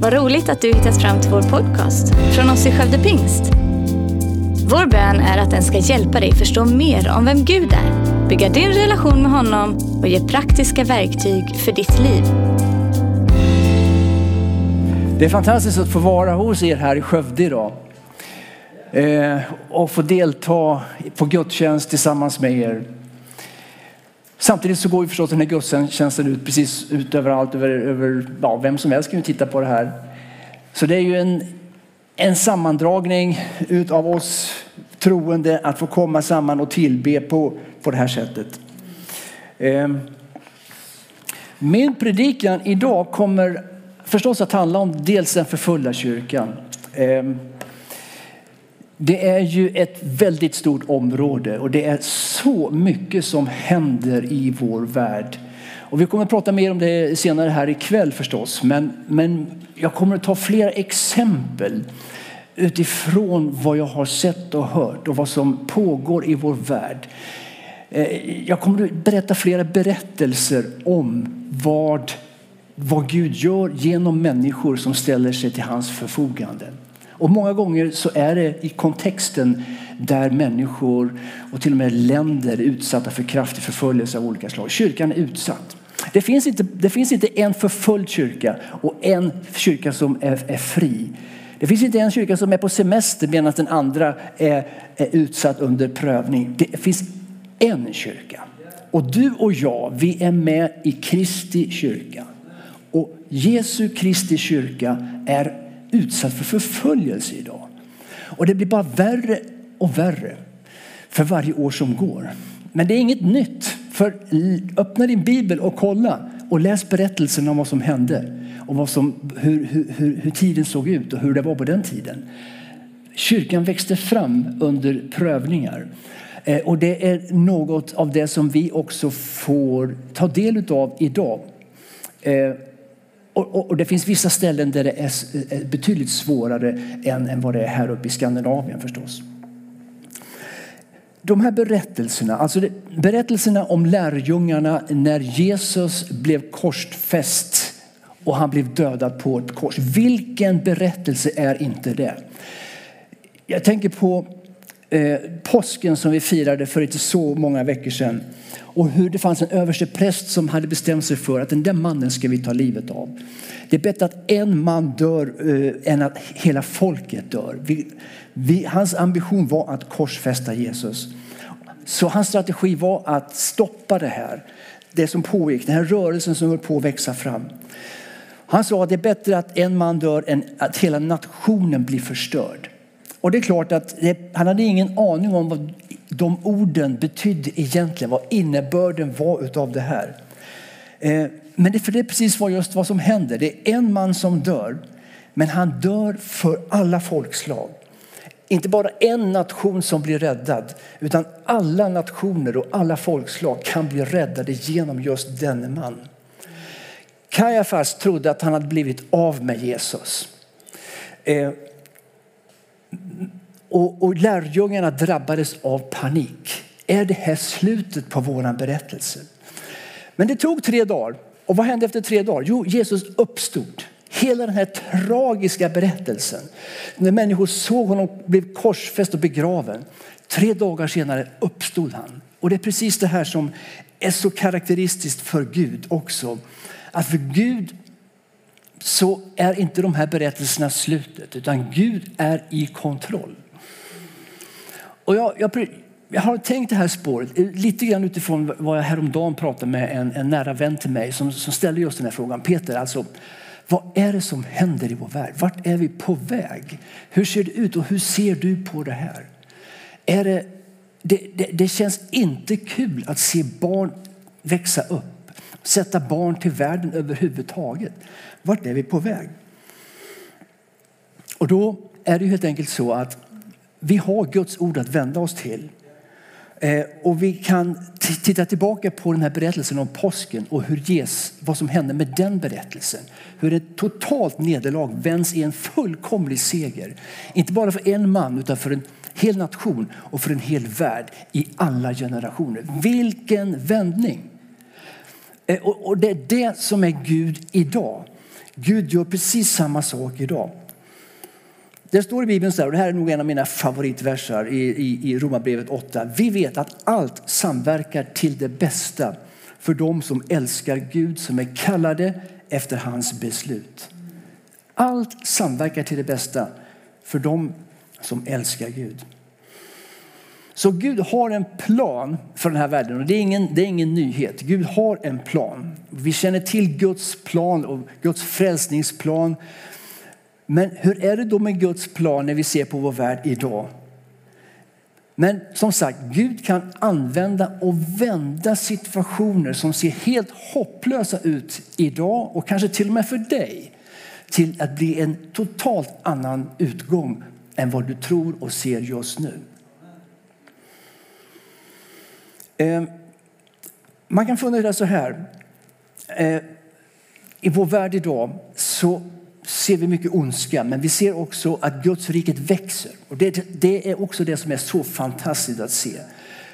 Vad roligt att du hittat fram till vår podcast från oss i Skövde Pingst. Vår bön är att den ska hjälpa dig förstå mer om vem Gud är, bygga din relation med honom och ge praktiska verktyg för ditt liv. Det är fantastiskt att få vara hos er här i Skövde idag. Eh, och få delta på gudstjänst tillsammans med er. Samtidigt så går ju förstås den här gudstjänsten ut precis ut överallt. Över, över, ja, vem som helst kan ju titta på det här. Så det är ju en, en sammandragning av oss troende att få komma samman och tillbe på, på det här sättet. Eh, min predikan idag kommer förstås att handla om dels den förföljda kyrkan. Ehm, det är ju ett väldigt stort område och det är så mycket som händer i vår värld. Och vi kommer att prata mer om det senare här ikväll förstås. Men, men jag kommer att ta flera exempel utifrån vad jag har sett och hört och vad som pågår i vår värld. Eh, jag kommer att berätta flera berättelser om vad, vad Gud gör genom människor som ställer sig till hans förfogande. Och många gånger så är det i kontexten där människor och till och med länder är utsatta för kraftig förföljelse av olika slag. Kyrkan är utsatt. Det finns inte, det finns inte en förföljd kyrka och en kyrka som är, är fri. Det finns inte en kyrka som är på semester medan den andra är, är utsatt under prövning. Det finns en kyrka. Och du och jag, vi är med i Kristi kyrka. Och Jesu Kristi kyrka är utsatt för förföljelse idag. Och det blir bara värre och värre för varje år som går. Men det är inget nytt. För öppna din bibel och kolla och läs berättelsen om vad som hände och vad som, hur, hur, hur tiden såg ut och hur det var på den tiden. Kyrkan växte fram under prövningar. Eh, och det är något av det som vi också får ta del av idag. Eh, och, och, och, det finns vissa ställen där det är eh, eh, betydligt svårare än, än vad det är här uppe i Skandinavien förstås. De här berättelserna, alltså det, berättelserna om lärjungarna när Jesus blev korsfäst och han blev dödad på ett kors. Vilken berättelse är inte det? Jag tänker på eh, påsken som vi firade för inte så många veckor sedan och hur det fanns en överste präst som hade bestämt sig för att den där mannen ska vi ta livet av. Det är bättre att en man dör eh, än att hela folket dör. Vi, vi, hans ambition var att korsfästa Jesus. Så hans strategi var att stoppa det här. Det som pågick, den här rörelsen som höll på att växa fram. Han sa att det är bättre att en man dör än att hela nationen blir förstörd. Och det är klart att det, han hade ingen aning om vad de orden betydde egentligen, vad innebörden var utav det här. Eh, men det, för det är precis vad, just vad som händer. Det är en man som dör, men han dör för alla folkslag. Inte bara en nation som blir räddad, utan alla nationer och alla folkslag kan bli räddade genom just denne man. Kajafas trodde att han hade blivit av med Jesus. Eh, och, och lärjungarna drabbades av panik. Är det här slutet på våran berättelse? Men det tog tre dagar. Och vad hände efter tre dagar? Jo, Jesus uppstod. Hela den här tragiska berättelsen. När människor såg honom blev korsfäst och begraven. Tre dagar senare uppstod han. Och det är precis det här som är så karaktäristiskt för Gud också. Att för Gud så är inte de här berättelserna slutet utan Gud är i kontroll. Och jag, jag, jag har tänkt det här spåret eh, lite grann utifrån vad jag häromdagen pratade med en, en nära vän till mig som, som ställde just den här frågan. Peter, alltså, vad är det som händer i vår värld? Vart är vi på väg? Hur ser det ut och hur ser du på det här? Är det, det, det, det känns inte kul att se barn växa upp, sätta barn till världen överhuvudtaget. Vart är vi på väg? Och då är det helt enkelt så att vi har Guds ord att vända oss till. Eh, och vi kan titta tillbaka på den här berättelsen om påsken och hur Jesus, vad som hände med den berättelsen. Hur ett totalt nederlag vänds i en fullkomlig seger. Inte bara för en man utan för en hel nation och för en hel värld i alla generationer. Vilken vändning! Eh, och det är det som är Gud idag. Gud gör precis samma sak idag. Det står i Bibeln så här, och det här är nog en av mina favoritverser i, i, i Romarbrevet 8. Vi vet att allt samverkar till det bästa för dem som älskar Gud, som är kallade efter hans beslut. Allt samverkar till det bästa för dem som älskar Gud. Så Gud har en plan för den här världen och det är, ingen, det är ingen nyhet. Gud har en plan. Vi känner till Guds plan och Guds frälsningsplan. Men hur är det då med Guds plan när vi ser på vår värld idag? Men som sagt, Gud kan använda och vända situationer som ser helt hopplösa ut idag och kanske till och med för dig till att bli en totalt annan utgång än vad du tror och ser just nu. Ehm, man kan fundera så här. Ehm, I vår värld idag så ser vi mycket ondska, men vi ser också att Guds riket växer. Och det, det är också det som är så fantastiskt att se.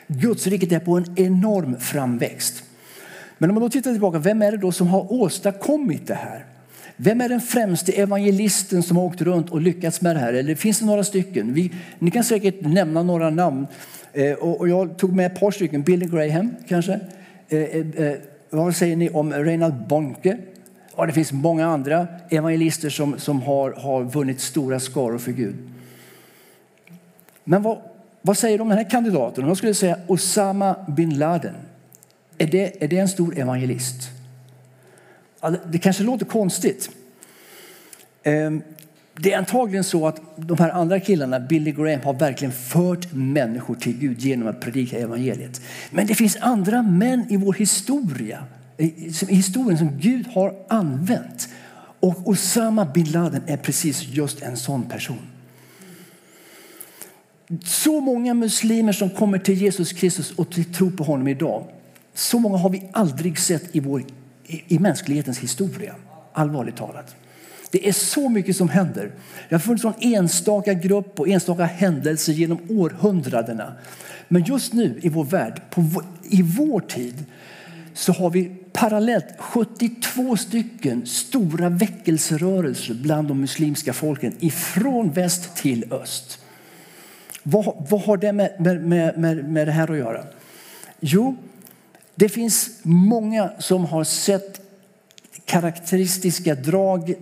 Guds riket är på en enorm framväxt. Men om man då tittar tillbaka, vem är det då som har åstadkommit det här? Vem är den främste evangelisten som har åkt runt och lyckats med det här? Eller finns det några stycken? Vi, ni kan säkert nämna några namn. Eh, och, och, jag tog med ett par stycken. Billy Graham kanske. Eh, eh, eh vad säger ni om Reinald Bonke? Och det finns många andra evangelister som, som har, har vunnit stora skaror för Gud. Men vad, vad säger de om den här kandidaten? De skulle säga Osama bin Laden. Är det, är det en stor evangelist? Det kanske låter konstigt. Ehm, det är antagligen så att de här andra killarna, Billy Graham, har verkligen fört människor till Gud genom att predika evangeliet. Men det finns andra män i vår historia, historien som Gud har använt. Och Osama bin Laden är precis just en sån person. Så många muslimer som kommer till Jesus Kristus och tror på honom idag. Så många har vi aldrig sett i, vår, i, mänsklighetens historia. Allvarligt talat. Det är så mycket som händer. Det har funnits en enstaka grupp och enstaka händelser genom århundradena. Men just nu i vår värld, på, i vår tid, så har vi parallellt 72 stycken stora väckelserörelser bland de muslimska folken ifrån väst till öst. Vad, vad har det med, med, med, med det här att göra? Jo, det finns många som har sett karaktäristiska drag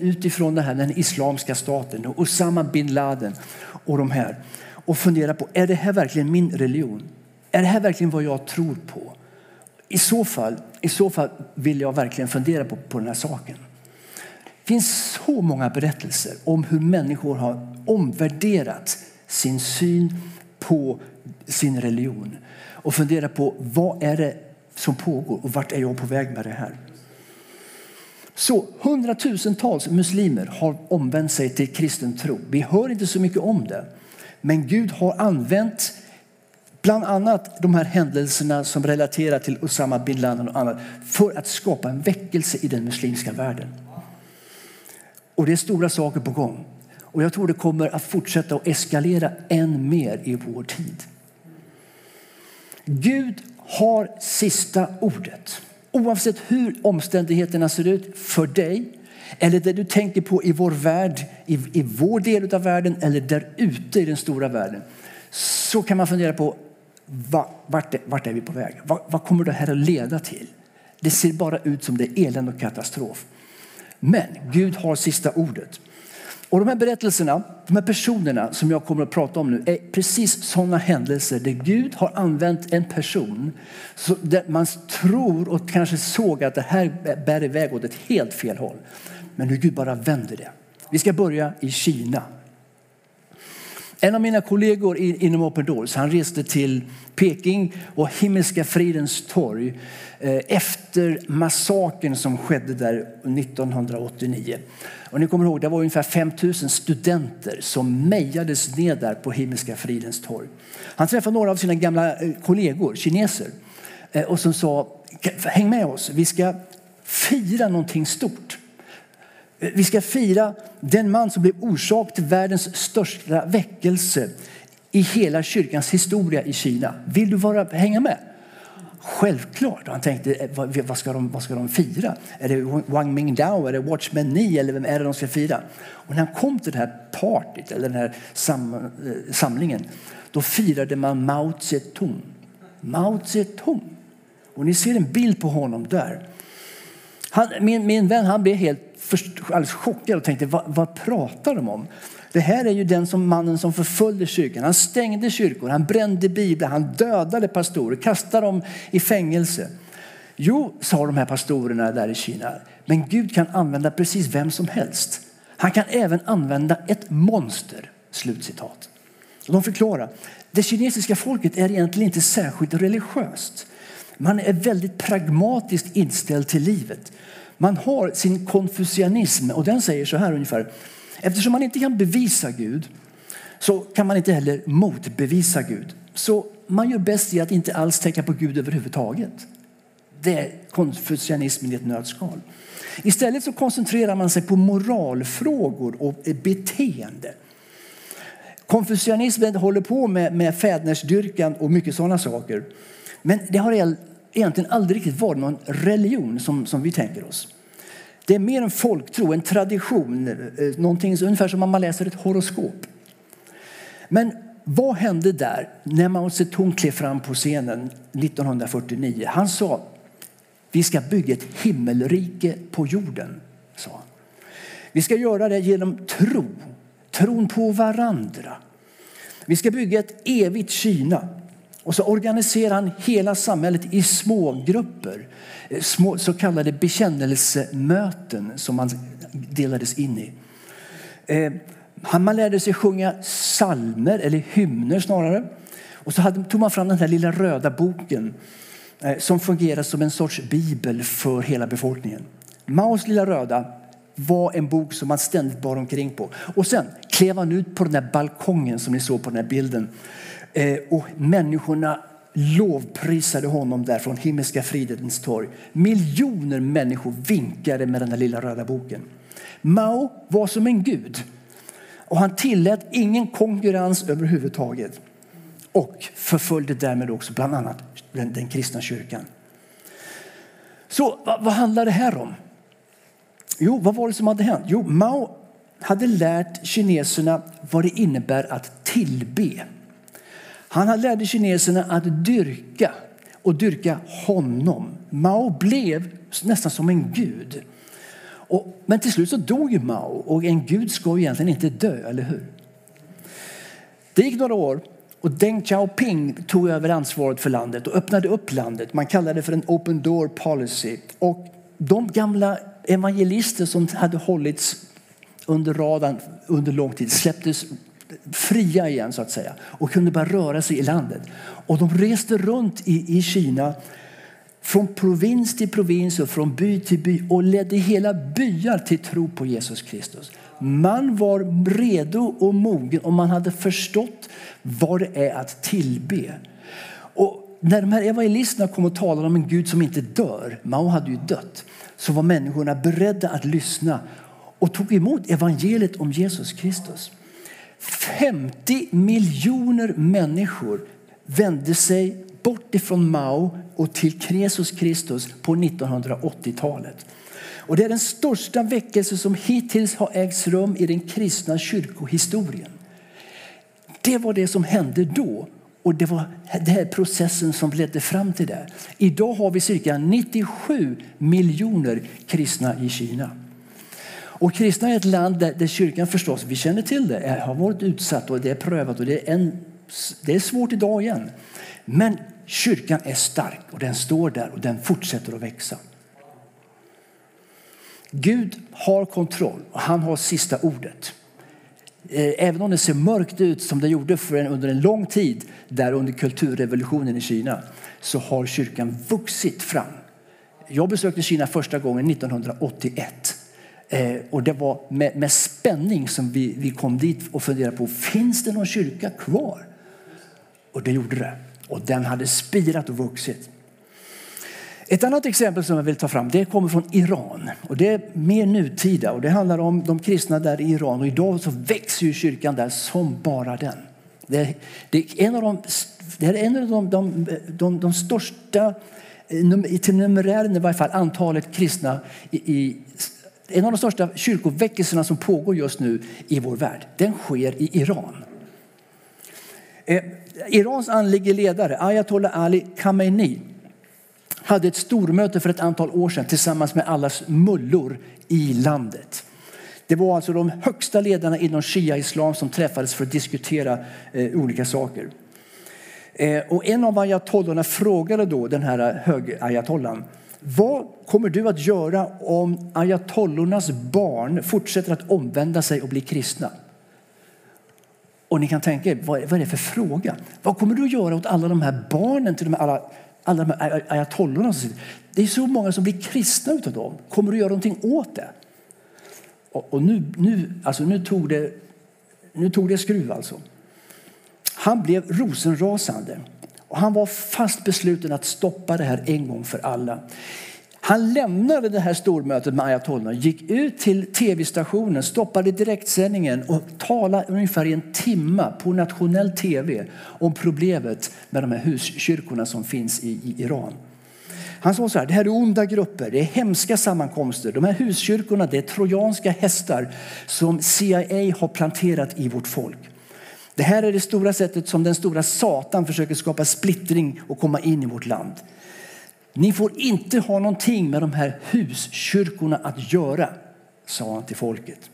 utifrån det här, den islamska staten, och Osama bin Laden och de här och fundera på, är det här verkligen min religion? Är det här verkligen vad jag tror på? I så fall, i så fall vill jag verkligen fundera på, på den här saken. Det finns så många berättelser om hur människor har omvärderat sin syn på sin religion och fundera på vad är det som pågår och vart är jag på väg med det här? Så hundratusentals muslimer har omvänt sig till kristen tro. Vi hör inte så mycket om det. Men Gud har använt bland annat de här händelserna som relaterar till Osama bin Laden och annat för att skapa en väckelse i den muslimska världen. Och det är stora saker på gång. Och jag tror det kommer att fortsätta att eskalera än mer i vår tid. Gud har sista ordet. Oavsett hur omständigheterna ser ut för dig eller det du tänker på i vår värld, i, i vår del av världen eller där ute i den stora världen. Så kan man fundera på vart, är, vart är vi på väg? Vad, vad kommer det här att leda till? Det ser bara ut som det är elände och katastrof. Men Gud har sista ordet. Och de här berättelserna, de här personerna som jag kommer att prata om nu är precis sådana händelser där Gud har använt en person så där man tror och kanske såg att det här bär iväg åt ett helt fel håll. Men hur Gud bara vänder det. Vi ska börja i Kina. En av mina kollegor inom Open Doors han reste till Peking och Himmelska fridens torg eh, efter massakern som skedde där 1989. Och ni kommer ihåg, det var ungefär 5 000 studenter som mejades ner där på Himmelska fridens torg. Han träffade några av sina gamla eh, kollegor, kineser, eh, och som sa häng med oss, vi ska fira någonting stort. Vi ska fira den man som blev orsak till världens största väckelse i hela kyrkans historia i Kina. Vill du vara, hänga med? självklart. Han tänkte, eh, vad, ska de, vad ska de fira? Är det Wang Mingdao, är det Watchman Ni? eller vem är det de ska fira? Och när han kom till det här partyt, eller den här sam, eh, samlingen, då firade man Mao Zedong. Mao Zedong. Och ni ser en bild på honom där. Han, min, min vän han blev helt alldeles chockad och tänkte, vad, vad pratar de om? Det här är ju den som mannen som förföljde kyrkan. Han stängde kyrkor, han brände biblar, han dödade pastorer, kastade dem i fängelse. Jo, sa de här pastorerna där i Kina, men Gud kan använda precis vem som helst. Han kan även använda ett monster. Slutcitat. De förklarar, det kinesiska folket är egentligen inte särskilt religiöst. Man är väldigt pragmatiskt inställd till livet. Man har sin konfucianism och den säger så här ungefär. Eftersom man inte kan bevisa Gud så kan man inte heller motbevisa Gud. Så man gör bäst i att inte alls tänka på Gud överhuvudtaget. Det är konfucianismen i ett nötskal. Istället så koncentrerar man sig på moralfrågor och beteende. Konfucianismen håller på med, med fädernesdyrkan och mycket sådana saker. Men det har egentligen aldrig riktigt varit någon religion som, som vi tänker oss. Det är mer en folktro, en tradition, eh, någonting ungefär som om man läser ett horoskop. Men vad hände där när Mao Zedong klev fram på scenen 1949? Han sa vi ska bygga ett himmelrike på jorden. Sa han. Vi ska göra det genom tro, tron på varandra. Vi ska bygga ett evigt Kina. Och så organiserar han hela samhället i smågrupper, eh, små så kallade bekännelsemöten som man delades in i. Eh, man lärde sig sjunga salmer eller hymner snarare. Och så tog man fram den här lilla röda boken eh, som fungerade som en sorts bibel för hela befolkningen. Maos lilla röda var en bok som man ständigt bar omkring på. Och sen klev han ut på den där balkongen som ni såg på den här bilden. Eh, och människorna lovprisade honom där från Himmelska fridens torg. Miljoner människor vinkade med den där lilla röda boken. Mao var som en gud och han tillät ingen konkurrens överhuvudtaget och förföljde därmed också bland annat den, den kristna kyrkan. Så vad, vad handlar det här om? Jo, vad var det som hade hänt? Jo, Mao hade lärt kineserna vad det innebär att tillbe. Han lärde kineserna att dyrka och dyrka honom. Mao blev nästan som en gud. Och, men till slut så dog ju Mao och en gud ska ju egentligen inte dö, eller hur? Det gick några år och Deng Xiaoping tog över ansvaret för landet och öppnade upp landet. Man kallade det för en open door policy. Och de gamla evangelister som hade hållits under radarn under lång tid släpptes fria igen så att säga och kunde börja röra sig i landet. Och de reste runt i, i Kina från provins till provins och från by till by och ledde hela byar till tro på Jesus Kristus. Man var redo och mogen och man hade förstått vad det är att tillbe. Och när de här evangelisterna kom och talade om en Gud som inte dör, Mao hade ju dött, så var människorna beredda att lyssna och tog emot evangeliet om Jesus Kristus. 50 miljoner människor vände sig bort ifrån Mao och till Jesus Kristus på 1980-talet. Och det är den största väckelse som hittills har ägts rum i den kristna kyrkohistorien. Det var det som hände då och det var den här processen som ledde fram till det. Idag har vi cirka 97 miljoner kristna i Kina. Och kristna är ett land där, där, kyrkan förstås, vi känner till det, har varit utsatt och det är prövat och det är, en, det är svårt idag igen. Men kyrkan är stark och den står där och den fortsätter att växa. Gud har kontroll och han har sista ordet. Eh, även om det ser mörkt ut som det gjorde för en, under en lång tid där under kulturrevolutionen i Kina så har kyrkan vuxit fram. Jag besökte Kina första gången 1981 Eh, och det var med, med spänning som vi, vi kom dit och funderade på, finns det någon kyrka kvar? Och det gjorde det. Och den hade spirat och vuxit. Ett annat exempel som jag vill ta fram det kommer från Iran. Och det är mer nutida och det handlar om de kristna där i Iran. Och idag så växer ju kyrkan där som bara den. Det är, det är en av de, det är en av de, de, de, de största, eh, till numerären i varje fall, antalet kristna i, i en av de största kyrkoväckelserna som pågår just nu i vår värld. Den sker i Iran. Eh, Irans andlige ledare ayatollah Ali Khamenei hade ett stormöte för ett antal år sedan tillsammans med allas mullor i landet. Det var alltså de högsta ledarna inom shia-islam som träffades för att diskutera eh, olika saker. Eh, och en av ayatollorna frågade då den här eh, hög-ayatollan vad kommer du att göra om ayatollornas barn fortsätter att omvända sig och bli kristna? Och ni kan tänka er, vad är det för fråga? Vad kommer du att göra åt alla de här barnen till de här, alla, alla de här ayatollorna? Det är så många som blir kristna utav dem. Kommer du att göra någonting åt det? Och, och nu, nu, alltså nu, tog det, nu tog det skruv alltså. Han blev rosenrasande och han var fast besluten att stoppa det här en gång för alla. Han lämnade det här stormötet med ayatollorna, gick ut till tv-stationen, stoppade direktsändningen och talade ungefär i en timme på nationell tv om problemet med de här huskyrkorna som finns i, Iran. Han sa så här, det här är onda grupper, det är hemska sammankomster. De här huskyrkorna det är trojanska hästar som CIA har planterat i vårt folk. Det här är det stora sättet som den stora Satan försöker skapa splittring och komma in i vårt land. Ni får inte ha någonting med de här huskyrkorna att göra, sa han till folket.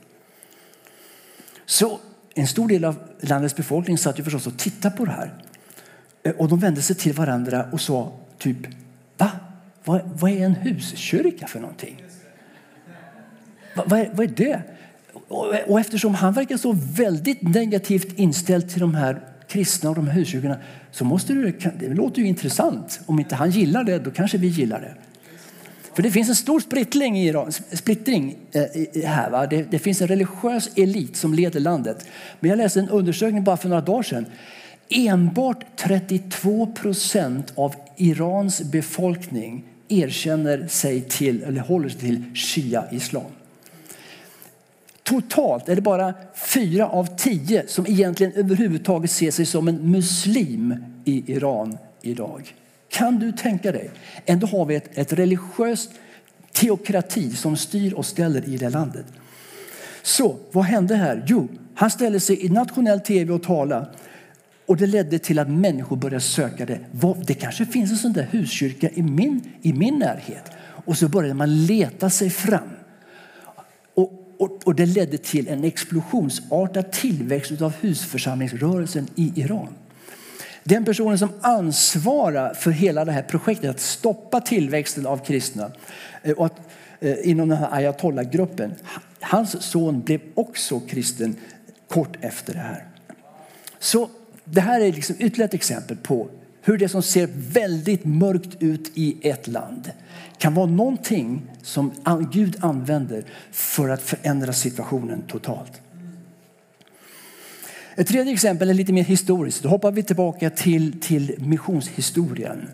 Så en stor del av landets befolkning satt ju förstås och tittade på det här. Eh, och de vände sig till varandra och sa typ, va? Vad, vad är en huskyrka för någonting? Va, vad, är, vad är det? Och eftersom han verkar så väldigt negativt inställd till de här kristna och de här huskyrkorna så måste det, det låter ju intressant. Om inte han gillar det, då kanske vi gillar det. För det finns en stor splittring, i Iran, splittring eh, här. Va? Det, det, finns en religiös elit som leder landet. Men jag läste en undersökning bara för några dagar sedan. Enbart 32 procent av Irans befolkning erkänner sig till, eller håller sig till shia-islam. Totalt är det bara fyra av tio som egentligen överhuvudtaget ser sig som en muslim i Iran idag. Kan du tänka dig? Ändå har vi ett, ett religiöst teokrati som styr och ställer i det landet. Så vad hände här? Jo, han ställde sig i nationell tv och talade. Och det ledde till att människor började söka det. Det kanske finns en sån där huskyrka i min, i min närhet. Och så började man leta sig fram. Och och, det ledde till en explosionsartad tillväxt av husförsamlingsrörelsen i Iran. Den personen som ansvarar för hela det här projektet, att stoppa tillväxten av kristna eh, och att, eh, inom den här ayatollah-gruppen, hans son blev också kristen kort efter det här. Så det här är liksom ytterligare ett exempel på hur det som ser väldigt mörkt ut i ett land kan vara någonting som Gud använder för att förändra situationen totalt. Ett tredje exempel är lite mer historiskt. Då hoppar vi tillbaka till, till missionshistorien.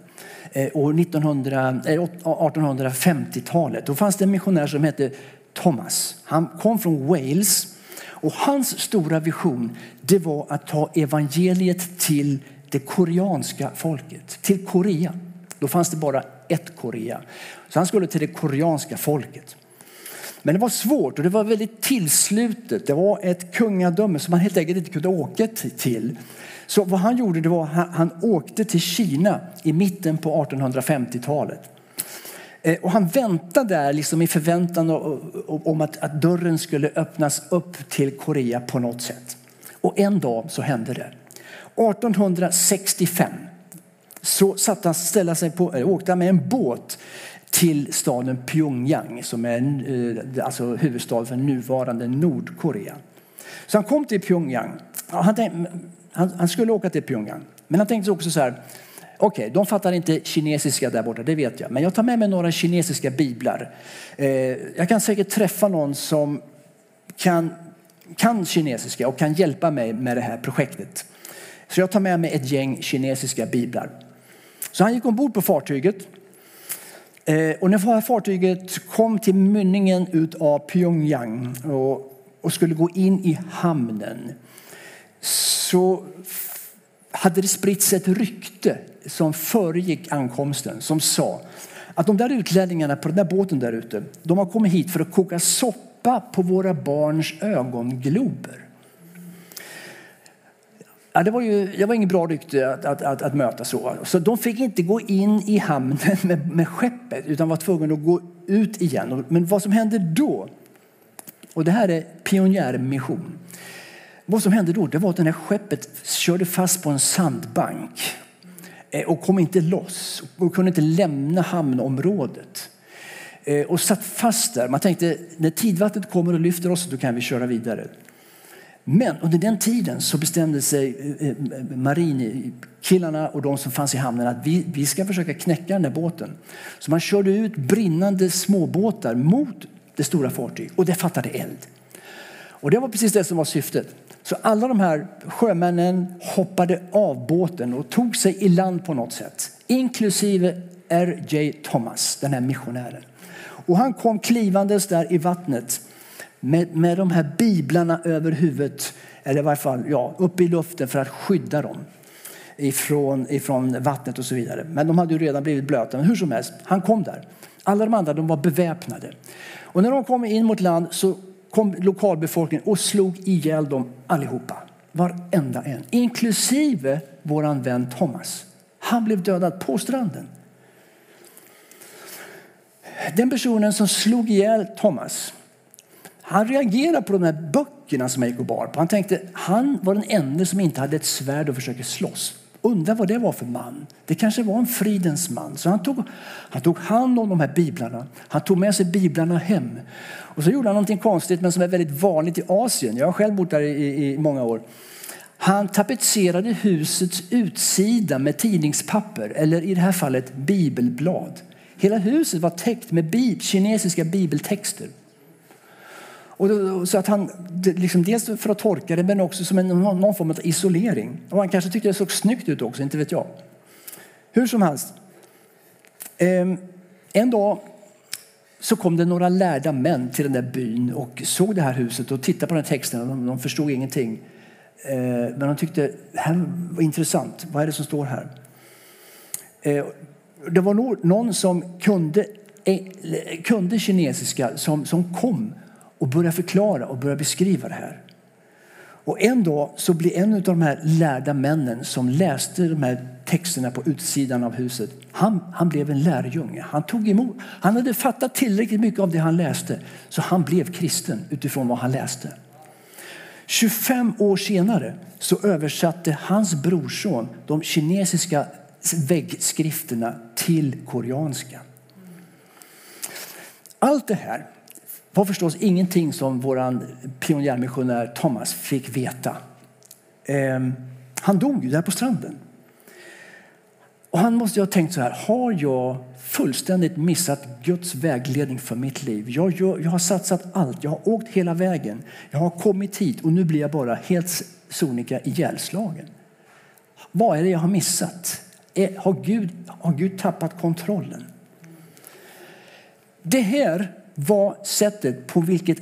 Eh, år 1850-talet. Eh, Då fanns det en missionär som hette Thomas. Han kom från Wales. Och hans stora vision det var att ta evangeliet till det koreanska folket, till Korea. Då fanns det bara ett Korea. Så han skulle till det koreanska folket. Men det var svårt och det var väldigt tillslutet. Det var ett kungadöme som han helt enkelt inte kunde åka till. Så vad han gjorde det var att han åkte till Kina i mitten på 1850-talet. Eh, och han väntade där liksom i förväntan om att, att dörren skulle öppnas upp till Korea på något sätt. Och en dag så hände det. 1865 så satt han, ställa sig på, eller åkte han med en båt till staden Pyongyang som är eh, alltså huvudstad för nuvarande Nordkorea. Så han kom till Pyongyang. Han, tänkte, han, han skulle åka till Pyongyang. Men han tänkte också så här. Okej, okay, de fattar inte kinesiska där borta, det vet jag. Men jag tar med mig några kinesiska biblar. Eh, jag kan säkert träffa någon som kan, kan kinesiska och kan hjälpa mig med det här projektet. Så jag tar med mig ett gäng kinesiska biblar. Så han gick ombord på fartyget. Eh, och när fartyget kom till mynningen ut av Pyongyang och, skulle gå in i hamnen så hade det spritts ett rykte som föregick ankomsten som sa att de där utlänningarna på den där båten där ute, de har kommit hit för att koka soppa på våra barns ögonglober. Ja, det, var ju, det var ingen bra rykte att, att, att, att, möta så. Så de fick inte gå in i hamnen med, med skeppet utan var tvungna att gå ut igen. Men vad som hände då, och det här är pionjärmission. Vad som hände då det var att det här skeppet körde fast på en sandbank eh, och kom inte loss och kunde inte lämna hamnområdet. Eh, och satt fast där. Man tänkte när tidvattnet kommer och lyfter oss då kan vi köra vidare. Men under den tiden så bestämde sig eh, eh, marinkillarna och de som fanns i hamnen att vi, vi ska försöka knäcka den där båten. Så man körde ut brinnande småbåtar mot det stora fartyget och det fattade eld. Och det var precis det som var syftet. Så alla de här sjömännen hoppade av båten och tog sig i land på något sätt. Inklusive R.J. Thomas, den här missionären. Och han kom klivandes där i vattnet med, med de här biblarna över huvudet. Eller i varje fall ja, upp i luften för att skydda dem ifrån, ifrån vattnet och så vidare. Men de hade ju redan blivit blöta. Men hur som helst, han kom där. Alla de andra de var beväpnade. Och när de kom in mot land så kom lokalbefolkningen och slog ihjäl dem allihopa. Varenda en, inklusive våran vän Thomas. Han blev dödad på stranden. Den personen som slog ihjäl Thomas, han reagerade på de här böckerna som jag gick och bar på. Han tänkte han var den enda som inte hade ett svärd och försöker slåss. Undrar vad det var för man. Det kanske var en fridens man. Så han tog, han tog hand om de här biblarna. Han tog med sig biblarna hem. Och så gjorde han någonting konstigt men som är väldigt vanligt i Asien. Jag har själv bott där i, i många år. Han tapetserade husets utsida med tidningspapper eller i det här fallet bibelblad. Hela huset var täckt med bib, kinesiska bibeltexter. Och då, så att han, liksom dels för att torka det men också som en, någon form av isolering. Och han kanske tyckte det såg snyggt ut också, inte vet jag. Hur som helst. Ehm, en dag så kom det några lärda män till den där byn och såg det här huset och tittade på den här texten. De, de förstod ingenting. Ehm, men de tyckte det här var intressant. Vad är det som står här? Ehm, det var någon som kunde, eh, kunde kinesiska som, som kom och börja förklara och börja beskriva det här. Och en dag så blir en av de här lärda männen som läste de här texterna på utsidan av huset, han, han blev en lärjunge. Han tog emot, han hade fattat tillräckligt mycket av det han läste så han blev kristen utifrån vad han läste. 25 år senare så översatte hans brorson de kinesiska väggskrifterna till koreanska. Allt det här var förstås ingenting som vår pionjärmissionär Thomas fick veta. Ehm, han dog ju där på stranden. Och han måste ha tänkt så här, har jag fullständigt missat Guds vägledning för mitt liv? Jag, jag, jag har satsat allt, jag har åkt hela vägen, jag har kommit hit och nu blir jag bara helt sonika ihjälslagen. Vad är det jag har missat? Har Gud, har Gud tappat kontrollen? Det här var sättet på vilket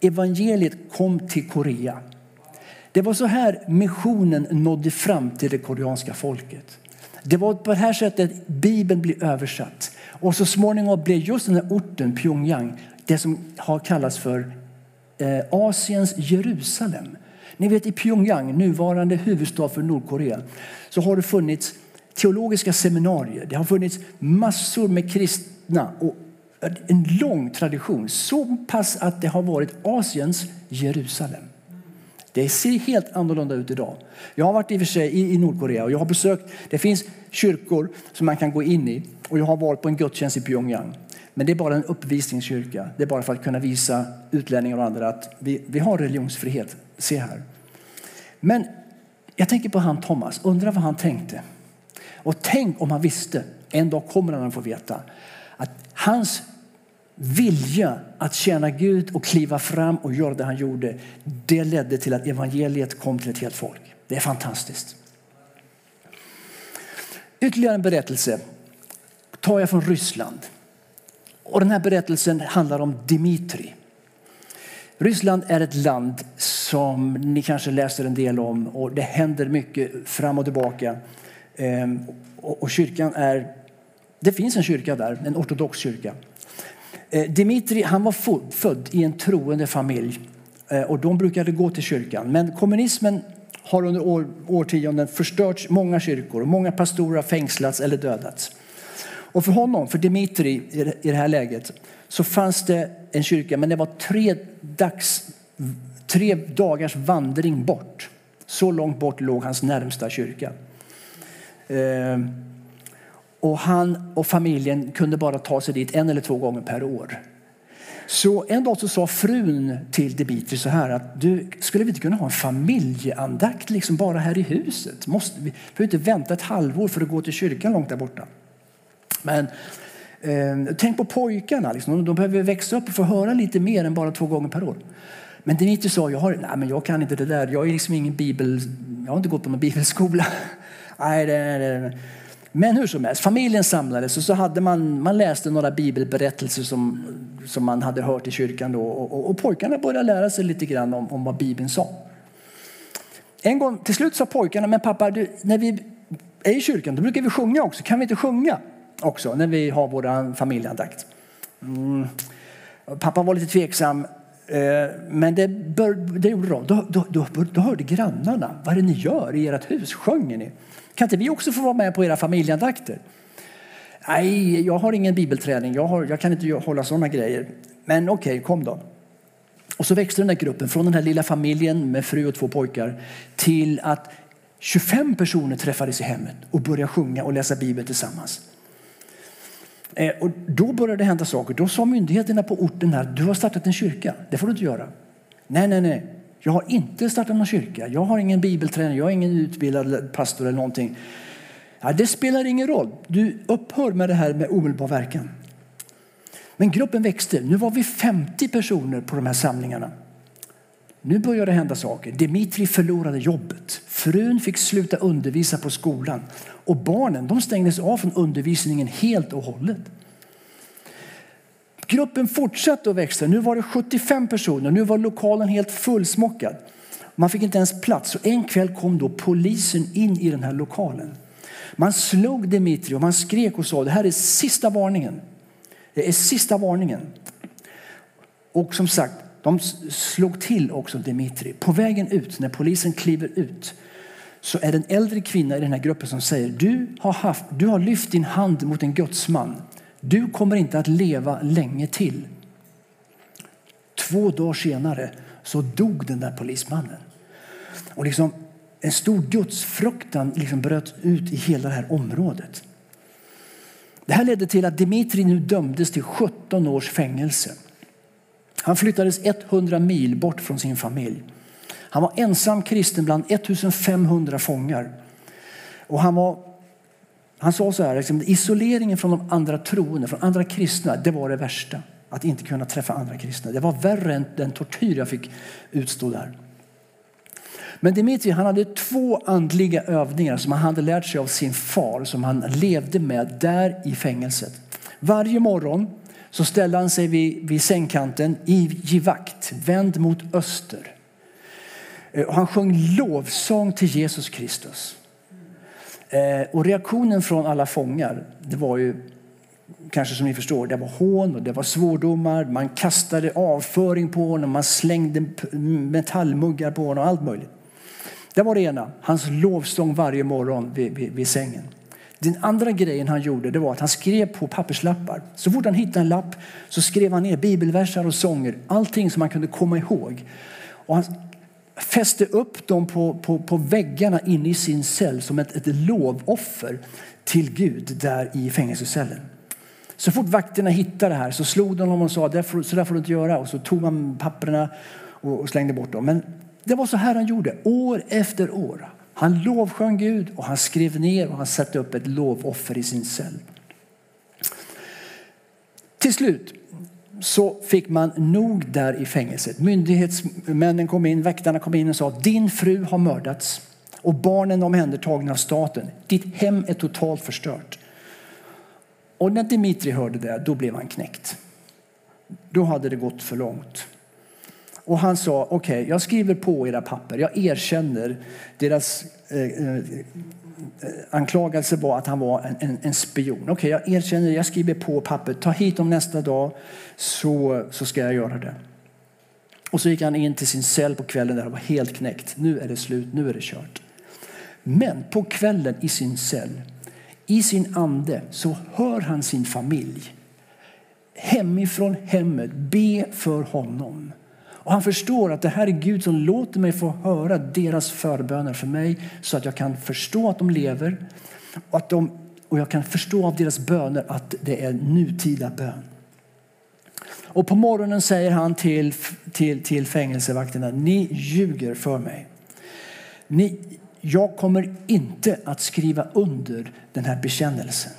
evangeliet kom till Korea. Det var så här missionen nådde fram till det koreanska folket. Det var på det här sättet Bibeln blev översatt. Och så småningom blev just den här orten Pyongyang det som har kallats för eh, Asiens Jerusalem. Ni vet i Pyongyang, nuvarande huvudstad för Nordkorea, så har det funnits teologiska seminarier. Det har funnits massor med kristna och en lång tradition. Så pass att det har varit Asiens Jerusalem. Det ser helt annorlunda ut idag. Jag har varit i och för sig i Nordkorea och jag har besökt, det finns kyrkor som man kan gå in i och jag har varit på en gudstjänst i Pyongyang. Men det är bara en uppvisningskyrka. Det är bara för att kunna visa utlänningar och andra att vi, vi har religionsfrihet. Se här. Men jag tänker på han Thomas, undrar vad han tänkte. Och tänk om han visste, en dag kommer han att få veta, att hans vilja att tjäna Gud och kliva fram och göra det han gjorde, det ledde till att evangeliet kom till ett helt folk. Det är fantastiskt. Ytterligare en berättelse tar jag från Ryssland. Och den här berättelsen handlar om Dimitri. Ryssland är ett land som ni kanske läser en del om och det händer mycket fram och tillbaka. Ehm, och kyrkan är, det finns en kyrka där, en ortodox kyrka. Eh, Dimitri han var född i en troende familj eh, och de brukade gå till kyrkan. Men kommunismen har under år, årtionden förstört många kyrkor och många pastorer har fängslats eller dödats. Och för honom, för Dimitri i det här läget, så fanns det en kyrka men det var tre, dags, tre dagars vandring bort. Så långt bort låg hans närmsta kyrka. Eh, och han och familjen kunde bara ta sig dit en eller två gånger per år. Så en dag så sa frun till Dimitri så här att du, skulle vi inte kunna ha en familjeandakt liksom bara här i huset? Måste vi behöver inte vänta ett halvår för att gå till kyrkan långt där borta. Men eh, tänk på pojkarna, liksom. de behöver växa upp och få höra lite mer än bara två gånger per år. Men Dimitri sa, jag, har, nej, men jag kan inte det där, jag är liksom ingen bibel, jag har inte gått på någon bibelskola. nej, det, det, men hur som helst, familjen samlades och så hade man, man läste några bibelberättelser som, som man hade hört i kyrkan då och, och, och pojkarna började lära sig lite grann om, om vad Bibeln sa. En gång till slut sa pojkarna, men pappa, du, när vi är i kyrkan då brukar vi sjunga också. Kan vi inte sjunga också när vi har vår familjeandakt? Mm. Pappa var lite tveksam, eh, men det, bör, det gjorde de. Då, då, då, då hörde grannarna, vad är det ni gör i ert hus? Sjunger ni? Kan inte vi också få vara med på era familjeandakter? Nej, jag har ingen bibelträning. Jag, har, jag kan inte hålla sådana grejer. Men okej, okay, kom då. Och så växte den där gruppen från den här lilla familjen med fru och två pojkar till att 25 personer träffades i hemmet och började sjunga och läsa Bibeln tillsammans. Eh, och då började det hända saker. Då sa myndigheterna på orten här, du har startat en kyrka. Det får du inte göra. Nej, nej, nej. Jag har inte startat någon kyrka. Jag har ingen bibeltränare. Jag är ingen utbildad pastor eller någonting. Ja, det spelar ingen roll. Du upphör med det här med omedelbar verkan. Men gruppen växte. Nu var vi 50 personer på de här samlingarna. Nu började det hända saker. Dimitri förlorade jobbet. Frun fick sluta undervisa på skolan. Och barnen de stängdes av från undervisningen helt och hållet. Gruppen fortsatte att växa. Nu var det 75 personer. Nu var lokalen helt fullsmockad. Man fick inte ens plats. Så en kväll kom då polisen in i den här lokalen. Man slog Dimitri och man skrek och sa det här är sista varningen. Det är sista varningen. Och som sagt, de slog till också Dimitri. På vägen ut, när polisen kliver ut, så är det en äldre kvinna i den här gruppen som säger du har, haft, du har lyft din hand mot en gudsman. Du kommer inte att leva länge till. Två dagar senare så dog den där polismannen. Och liksom en stor gudsfruktan liksom bröt ut i hela det här området. Det här ledde till att Dimitri nu dömdes till 17 års fängelse. Han flyttades 100 mil bort från sin familj. Han var ensam kristen bland 1500 fångar. Och han var han sa så här, liksom, isoleringen från de andra troende, från andra kristna, det var det värsta. Att inte kunna träffa andra kristna. Det var värre än den tortyr jag fick utstå där. Men Dimitri han hade två andliga övningar som han hade lärt sig av sin far som han levde med där i fängelset. Varje morgon så ställde han sig vid, vid sängkanten i givakt, vänd mot öster. Eh, och han sjöng lovsång till Jesus Kristus. Eh, och reaktionen från alla fångar, det var ju kanske som ni förstår, det var hån och det var svordomar. Man kastade avföring på honom, man slängde metallmuggar på honom, allt möjligt. Det var det ena, hans lovsång varje morgon vid, vid, vid sängen. Den andra grejen han gjorde det var att han skrev på papperslappar. Så fort han hittade en lapp så skrev han ner bibelversar och sånger, allting som han kunde komma ihåg. Och han fäste upp dem på, på, på väggarna inne i sin cell som ett, ett lovoffer till Gud där i fängelsecellen. Så fort vakterna hittade det här så slog de honom och sa så där får du inte göra. Och så tog man papperna och slängde bort dem. Men det var så här han gjorde år efter år. Han lovsjöng Gud och han skrev ner och han satte upp ett lovoffer i sin cell. Till slut så fick man nog där i fängelset. Myndighetsmännen kom in, väktarna kom in och sa din fru har mördats och barnen omhändertagna av staten. Ditt hem är totalt förstört. Och när Dimitri hörde det, då blev han knäckt. Då hade det gått för långt. Och han sa, okej, okay, jag skriver på era papper. Jag erkänner deras eh, eh, anklagelse var att han var en, en, en spion. Okej, okay, jag erkänner, jag skriver på pappret. Ta hit dem nästa dag så, så ska jag göra det. Och så gick han in till sin cell på kvällen där han var helt knäckt. Nu är det slut, nu är det kört. Men på kvällen i sin cell, i sin ande, så hör han sin familj hemifrån hemmet be för honom. Och han förstår att det här är Gud som låter mig få höra deras förböner för mig så att jag kan förstå att de lever och, att de, och jag kan förstå av deras böner att det är nutida bön. Och på morgonen säger han till, till, till fängelsevakterna, ni ljuger för mig. Ni, jag kommer inte att skriva under den här bekännelsen.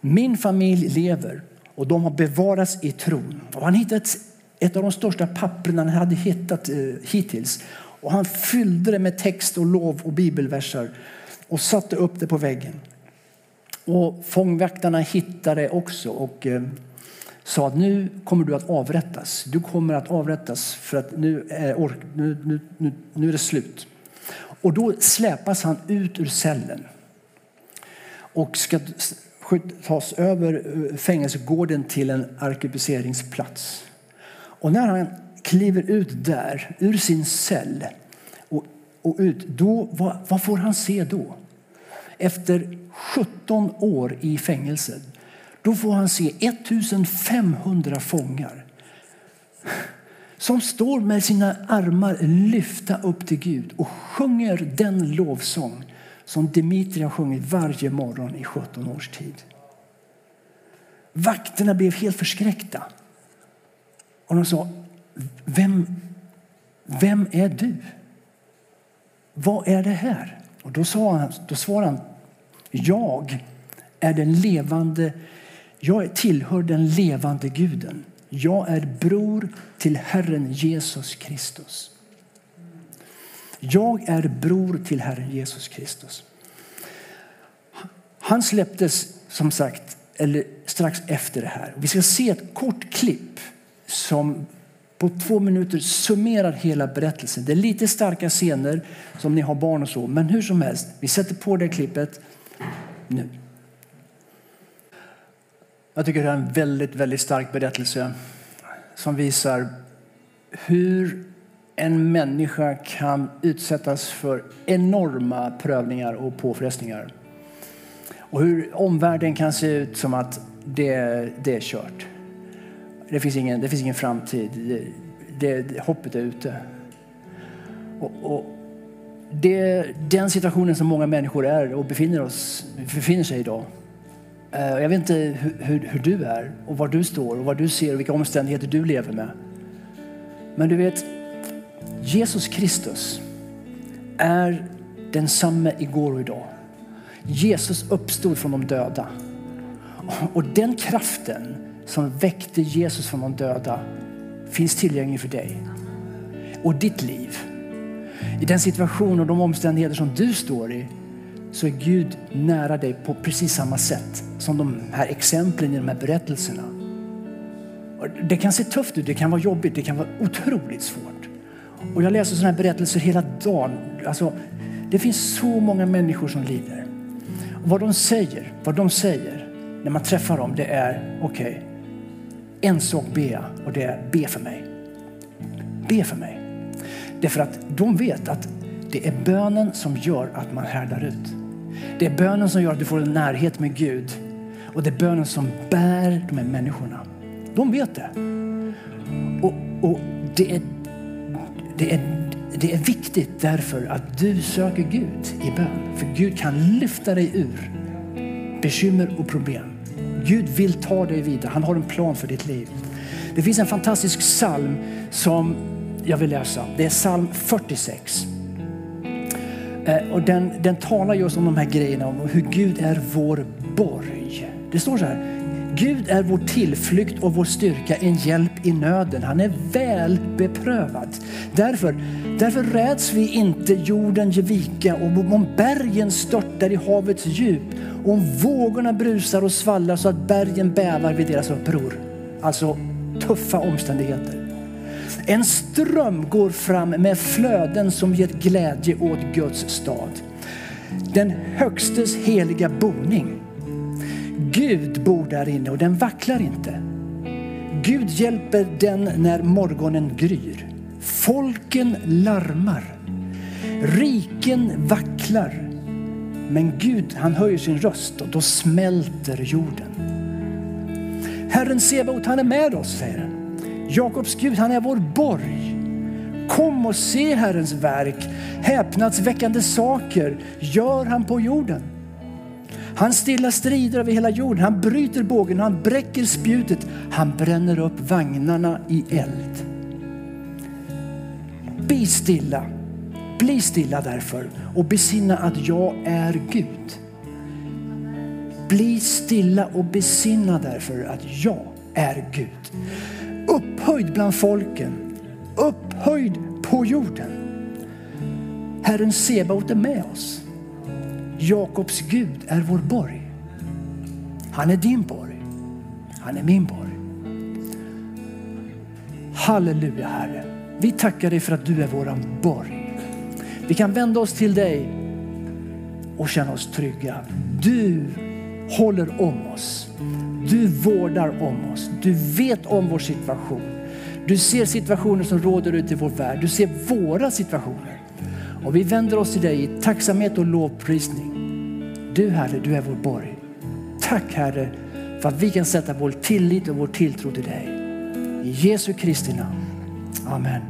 Min familj lever och de har bevarats i tron. Och han hittar ett, ett av de största papperna han hade hittat eh, hittills. Och han fyllde det med text och lov och bibelverser och satte upp det på väggen. Och fångvaktarna hittade det också och eh, sa att nu kommer du att avrättas. Du kommer att avrättas för att nu eh, är, nu, nu, nu, nu är det slut. Och då släpas han ut ur cellen och ska tas över eh, fängelsegården till en arkebuseringsplats. Och när han kliver ut där, ur sin cell och, och ut, då, vad, vad får han se då? Efter 17 år i fängelse då får han se 1500 fångar som står med sina armar lyfta upp till Gud och sjunger den lovsång som Dimitri har sjungit varje morgon i 17 års tid. Vakterna blev helt förskräckta. Och de sa, vem, vem är du? Vad är det här? Och då, sa han, då svarade han, jag är den levande, jag tillhör den levande guden. Jag är bror till Herren Jesus Kristus. Jag är bror till Herren Jesus Kristus. Han släpptes som sagt eller strax efter det här. Vi ska se ett kort klipp som på två minuter summerar hela berättelsen. Det är lite starka scener som ni har barn och så, men hur som helst, vi sätter på det klippet nu. Jag tycker det är en väldigt, väldigt stark berättelse som visar hur en människa kan utsättas för enorma prövningar och påfrestningar. Och hur omvärlden kan se ut som att det, det är kört. Det finns ingen, det finns ingen framtid. Det, det, hoppet är ute. Och, och det den situationen som många människor är och befinner, oss, befinner sig idag. Eh, jag vet inte hur, hur, hur, du är och var du står och vad du ser och vilka omständigheter du lever med. Men du vet, Jesus Kristus är densamme igår och idag. Jesus uppstod från de döda. Och den kraften som väckte Jesus från de döda finns tillgänglig för dig och ditt liv. I den situation och de omständigheter som du står i så är Gud nära dig på precis samma sätt som de här exemplen i de här berättelserna. Det kan se tufft ut, det kan vara jobbigt, det kan vara otroligt svårt. Och jag läser sådana här berättelser hela dagen. Alltså, det finns så många människor som lider. Och vad de säger, vad de säger när man träffar dem, det är okej, okay, en sak ber jag och det är be för mig. Be för mig. Därför att de vet att det är bönen som gör att man härdar ut. Det är bönen som gör att du får en närhet med Gud. Och det är bönen som bär de här människorna. De vet det. Och, och det, är, det, är, det är viktigt därför att du söker Gud i bön. För Gud kan lyfta dig ur bekymmer och problem. Gud vill ta dig vidare. Han har en plan för ditt liv. Det finns en fantastisk psalm som jag vill läsa. Det är psalm 46. Eh, och den, den talar just om de här grejerna, om hur Gud är vår borg. Det står så här, Gud är vår tillflykt och vår styrka, en hjälp i nöden. Han är väl beprövad. Därför, därför räds vi inte jorden ge vika och om bergen störtar i havets djup och om vågorna brusar och svallar så att bergen bävar vid deras uppror. Alltså tuffa omständigheter. En ström går fram med flöden som ger glädje åt Guds stad. Den högstes heliga boning. Gud bor där inne och den vacklar inte. Gud hjälper den när morgonen gryr. Folken larmar. Riken vacklar. Men Gud han höjer sin röst och då smälter jorden. Herren Sebaot han är med oss, säger han. Jakobs Gud han är vår borg. Kom och se Herrens verk. Häpnadsväckande saker gör han på jorden. Han stillar strider över hela jorden. Han bryter bågen, han bräcker spjutet. Han bränner upp vagnarna i eld. Bli stilla, bli stilla därför och besinna att jag är Gud. Bli stilla och besinna därför att jag är Gud. Upphöjd bland folken, upphöjd på jorden. Herren Sebaot är med oss. Jakobs Gud är vår borg. Han är din borg. Han är min borg. Halleluja Herre. Vi tackar dig för att du är våran borg. Vi kan vända oss till dig och känna oss trygga. Du håller om oss. Du vårdar om oss. Du vet om vår situation. Du ser situationer som råder ute i vår värld. Du ser våra situationer. Och vi vänder oss till dig i tacksamhet och lovprisning. Du Herre, du är vår borg. Tack Herre för att vi kan sätta vår tillit och vår tilltro till dig. I Jesu Kristi namn. Amen.